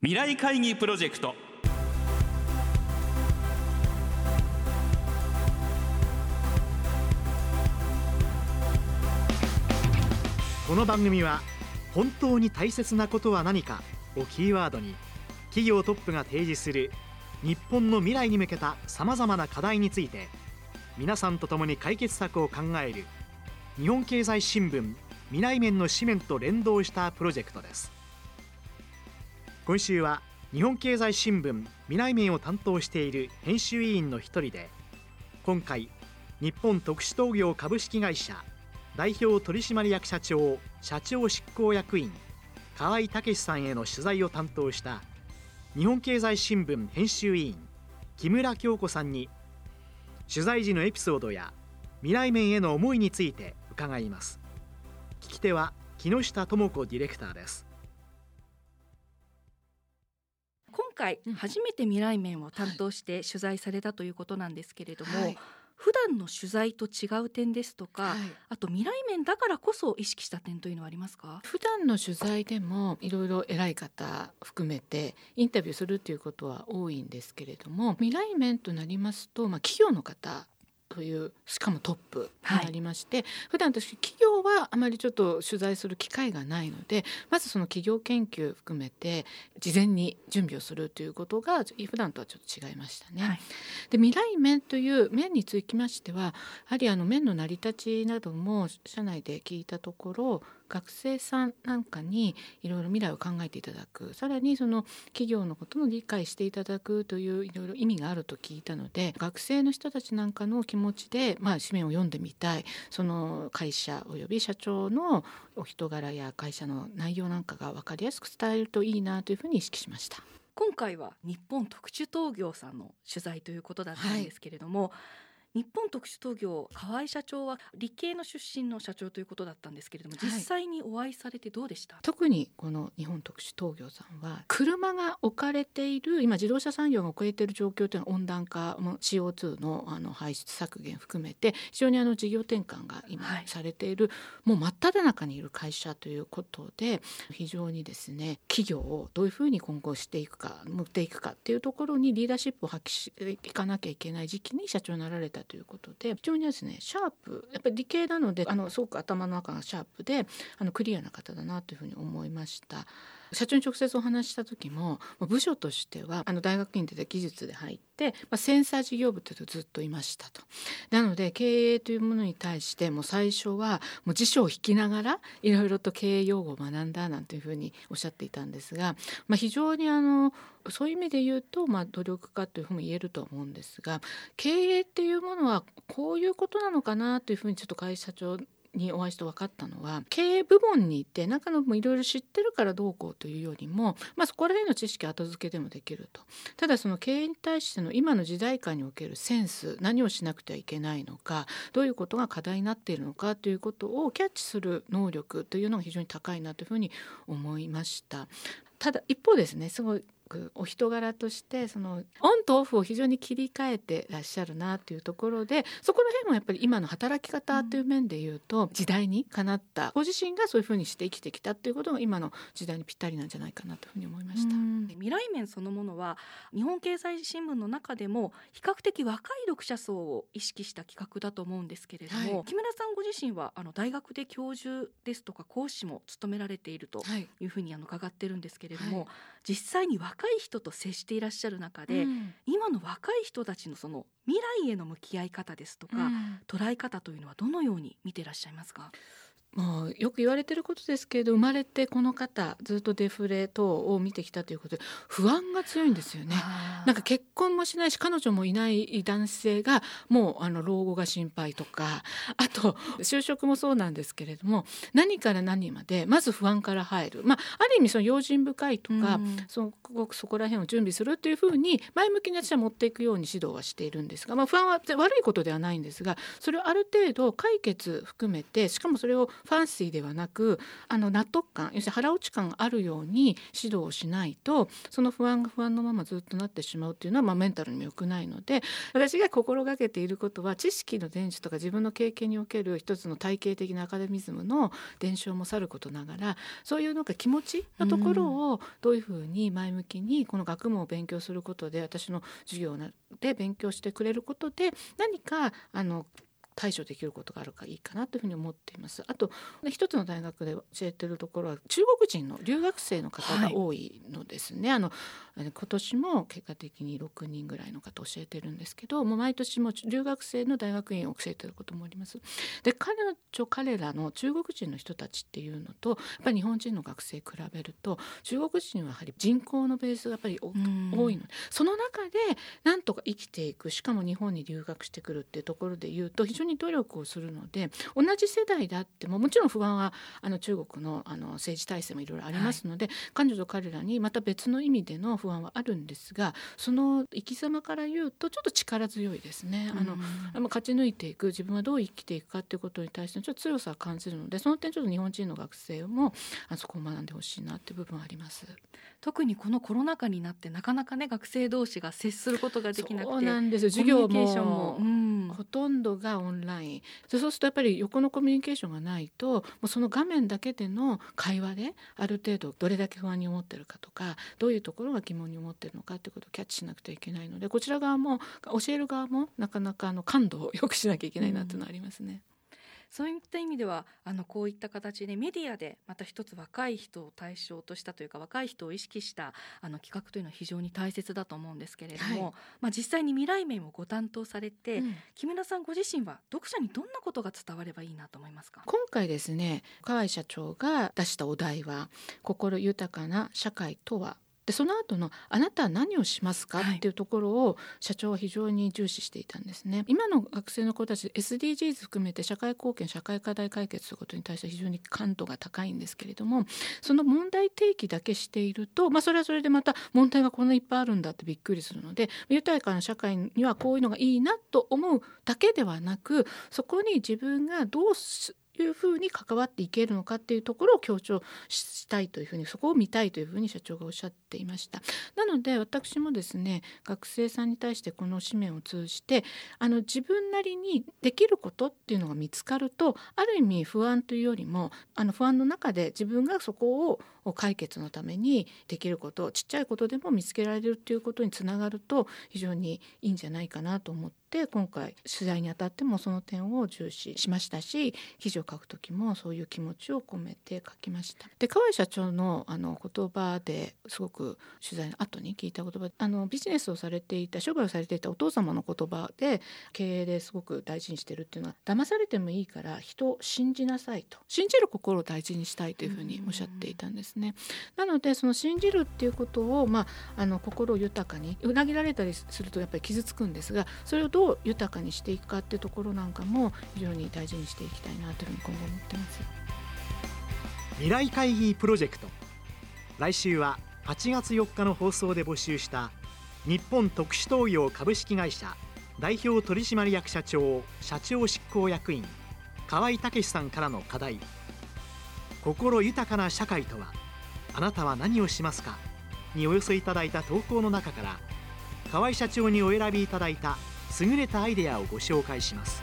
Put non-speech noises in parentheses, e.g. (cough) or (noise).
未来会議プロジェクト。この番組は本当に大切なことは何かをキーワードに企業トップが提示する日本の未来に向けたさまざまな課題について皆さんと共に解決策を考える日本経済新聞未来面の紙面と連動したプロジェクトです。今週は日本経済新聞未来面を担当している編集委員の一人で今回日本特殊陶業株式会社代表取締役社長社長執行役員河合武さんへの取材を担当した日本経済新聞編集委員木村京子さんに取材時のエピソードや未来面への思いについて伺います。聞き手は木下智子ディレクターです。回初めて未来面を担当して取材されたということなんですけれども、はい。普段の取材と違う点ですとか、はい。あと未来面だからこそ意識した点というのはありますか？普段の取材でもいろいろ偉い方含めてインタビューするっていうことは多いんですけれども未来面となりますと、まあ、企業の方というしかもトップになりまして、普段私企業はあまりちょっと取材する機会がないのでまずその企業研究含めて事前に準備をするということが普段とはちょっと違いましたね。はいで未来面という面につきましてはやはりあの面の成り立ちなども社内で聞いたところ学生さんなんかにいろいろ未来を考えていただく。さらにその企業のことも理解していただくといういろいろ意味があると聞いたので学生の人たちなんかの気持ちで、まあ、紙面を読んでみたい。その会社および社長のお人柄や会社の内容なんかが分かりやすく伝えるといいなというふうに意識しました。今回は日本特殊陶業さんの取材ということだったんですけれども、日本特殊陶業河合社長は理系の出身の社長ということだったんですけれども、はい。実際にお会いされてどうでした？特にこの日本特殊陶業さんは車が置かれている今自動車産業が遅れている状況というのは温暖化も CO2 のあの排出削減含めて非常にあの事業転換が今はい。されている、もう真っ只中にいる会社ということで非常にですね企業をどういうふうに今後していくか持っていくかっていうところにリーダーシップを発揮していかなきゃいけない時期に社長になられたということで非常にですねシャープやっぱり理系なのであのすごく頭の中がシャープであのクリアな方だなというふうに思いました。社長に直接お話した時も部署としてはあの大学院で技術で入って、まあ、センサー事業部というとずっといましたと。なので経営というものに対してもう最初はもう辞書を引きながらいろいろと経営用語を学んだなんていうふうにおっしゃっていたんですが、まあ、非常にあのそういう意味で言うと、まあ、努力家というふうに言えると思うんですが経営っていうものはこういうことなのかなというふうにちょっと会社長にお会いして分かったのは経営部門に行って中のもいろいろ知ってるからどうこうというよりも、まあ、そこら辺の知識後付けでもできるとただその経営に対しての今の時代感におけるセンス何をしなくてはいけないのかどういうことが課題になっているのかということをキャッチする能力というのが非常に高いなというふうに思いました。ただ一方ですねすごいお人柄としてそのオンとオフを非常に切り替えてらっしゃるなというところでそこら辺もやっぱり今の働き方という面で言うと、時代にかなったご自身がそういうふうにして生きてきたということが今の時代にぴったりなんじゃないかなというふうに思いました。未来面そのものは日本経済新聞の中でも比較的若い読者層を意識した企画だと思うんですけれども、はい。木村さんご自身はあの大学で教授ですとか講師も務められているとはい。いうふうにあの伺ってるんですけれども、はい。実際に若い人と接していらっしゃる中で、うん。今の若い人たちのその未来への向き合い方ですとか、うん。捉え方というのはどのように見ていらっしゃいますか？もうよく言われてることですけれど生まれてこの方ずっとデフレ等を見てきたということで不安が強いんですよね。なんか結婚もしないし彼女もいない男性がもうあの老後が心配とか (laughs) あと就職もそうなんですけれども何から何までまず不安から入る、まあ、ある意味その用心深いとか、うん。そこそこら辺を準備するっていうふうに前向きに私は持っていくように指導はしているんですが、まあ、不安は悪いことではないんですがそれをある程度解決含めてしかもそれをファンシーではなくあの納得感要するに腹落ち感があるように指導をしないとその不安が不安のままずっとなってしまうっていうのは、まあ、メンタルにも良くないので私が心がけていることは知識の伝授とか自分の経験における一つの体系的なアカデミズムの伝承もさることながらそういうなんか気持ちのところをどういうふうに前向きにこの学問を勉強することで私の授業で勉強してくれることで何かあの対処できることがあるかいいかなというふうに思っています。あと一つの大学で教えてるところは中国人の留学生の方が多いのですね。はい、あの今年も結果的に6人ぐらいの方教えてるんですけど、もう毎年も留学生の大学院を教えてることもあります。で彼女彼らの中国人の人たちっていうのとやっぱり日本人の学生比べると中国人はやはり人口のベースがやっぱり多いので、その中でなんとか生きていくしかも日本に留学してくるっていうところで言うと非常にに努力をするので同じ世代であってももちろん不安はあの中国のあの政治体制もいろいろありますので、はい、彼女と彼らにまた別の意味での不安はあるんですがその生き様から言うとちょっと力強いですね。あの、うん、勝ち抜いていく自分はどう生きていくかということに対してちょっと強さを感じるのでその点ちょっと日本人の学生もあそこを学んでほしいなっていう部分はあります。特にこのコロナ禍になってなかなかね学生同士が接することができなくてそうなんですよ授業も、うん、ほとんどがオンラインでそうするとやっぱり横のコミュニケーションがないともうその画面だけでの会話である程度どれだけ不安に思ってるかとかどういうところが疑問に思ってるのかっていうことをキャッチしなくてはいけないのでこちら側も教える側もなかなかあの感度を良くしなきゃいけないなっていうのはありますね。うんそういった意味ではあのこういった形でメディアでまた一つ若い人を対象としたというか若い人を意識したあの企画というのは非常に大切だと思うんですけれども、はい、まあ、実際に未来面をご担当されて、うん、木村さんご自身は読者にどんなことが伝わればいいなと思いますか？今回ですね河合社長が出したお題は「心豊かな社会とはでその後のあなたは何をしますか？っていうところを社長は非常に重視していたんですね。今の学生の子たち SDGs 含めて社会貢献社会課題解決ということに対して非常に感度が高いんですけれどもその問題提起だけしていると、まあ、それはそれでまた問題がこんないっぱいあるんだってびっくりするので豊かな社会にはこういうのがいいなと思うだけではなくそこに自分がどういうふうに関わっていけるのかっていうところを強調したいというふうにそこを見たいというふうに社長がおっしゃっていました。なので私もですね学生さんに対してこの紙面を通じてあの自分なりにできることっていうのが見つかるとある意味不安というよりもあの不安の中で自分がそこを解決のためにできることちっちゃいことでも見つけられるっていうことにつながると非常にいいんじゃないかなと思って今回取材にあたってもその点を重視しましたし記事を書く時もそういう気持ちを込めて書きました。で河合社長のあの言葉ですごく取材の後に聞いた言葉あのビジネスをされていた商売をされていたお父様の言葉で経営ですごく大事にしてるっていうのは騙されてもいいから人を信じなさいと信じる心を大事にしたいというふうにおっしゃっていたんですね。なのでその信じるっていうことを、まあ、あの心を豊かに裏切られたりするとやっぱり傷つくんですがそれをどう豊かにしていくかっていうところなんかも非常に大事にしていきたいなというふうに今後思ってます。未来会議プロジェクト。来週は8月4日の放送で募集した日本特殊東洋株式会社代表取締役社長社長執行役員河合武さんからの課題。心豊かな社会とは？あなたは何をしますか？にお寄せいただいた投稿の中から河合社長にお選びいただいた優れたアイデアをご紹介します。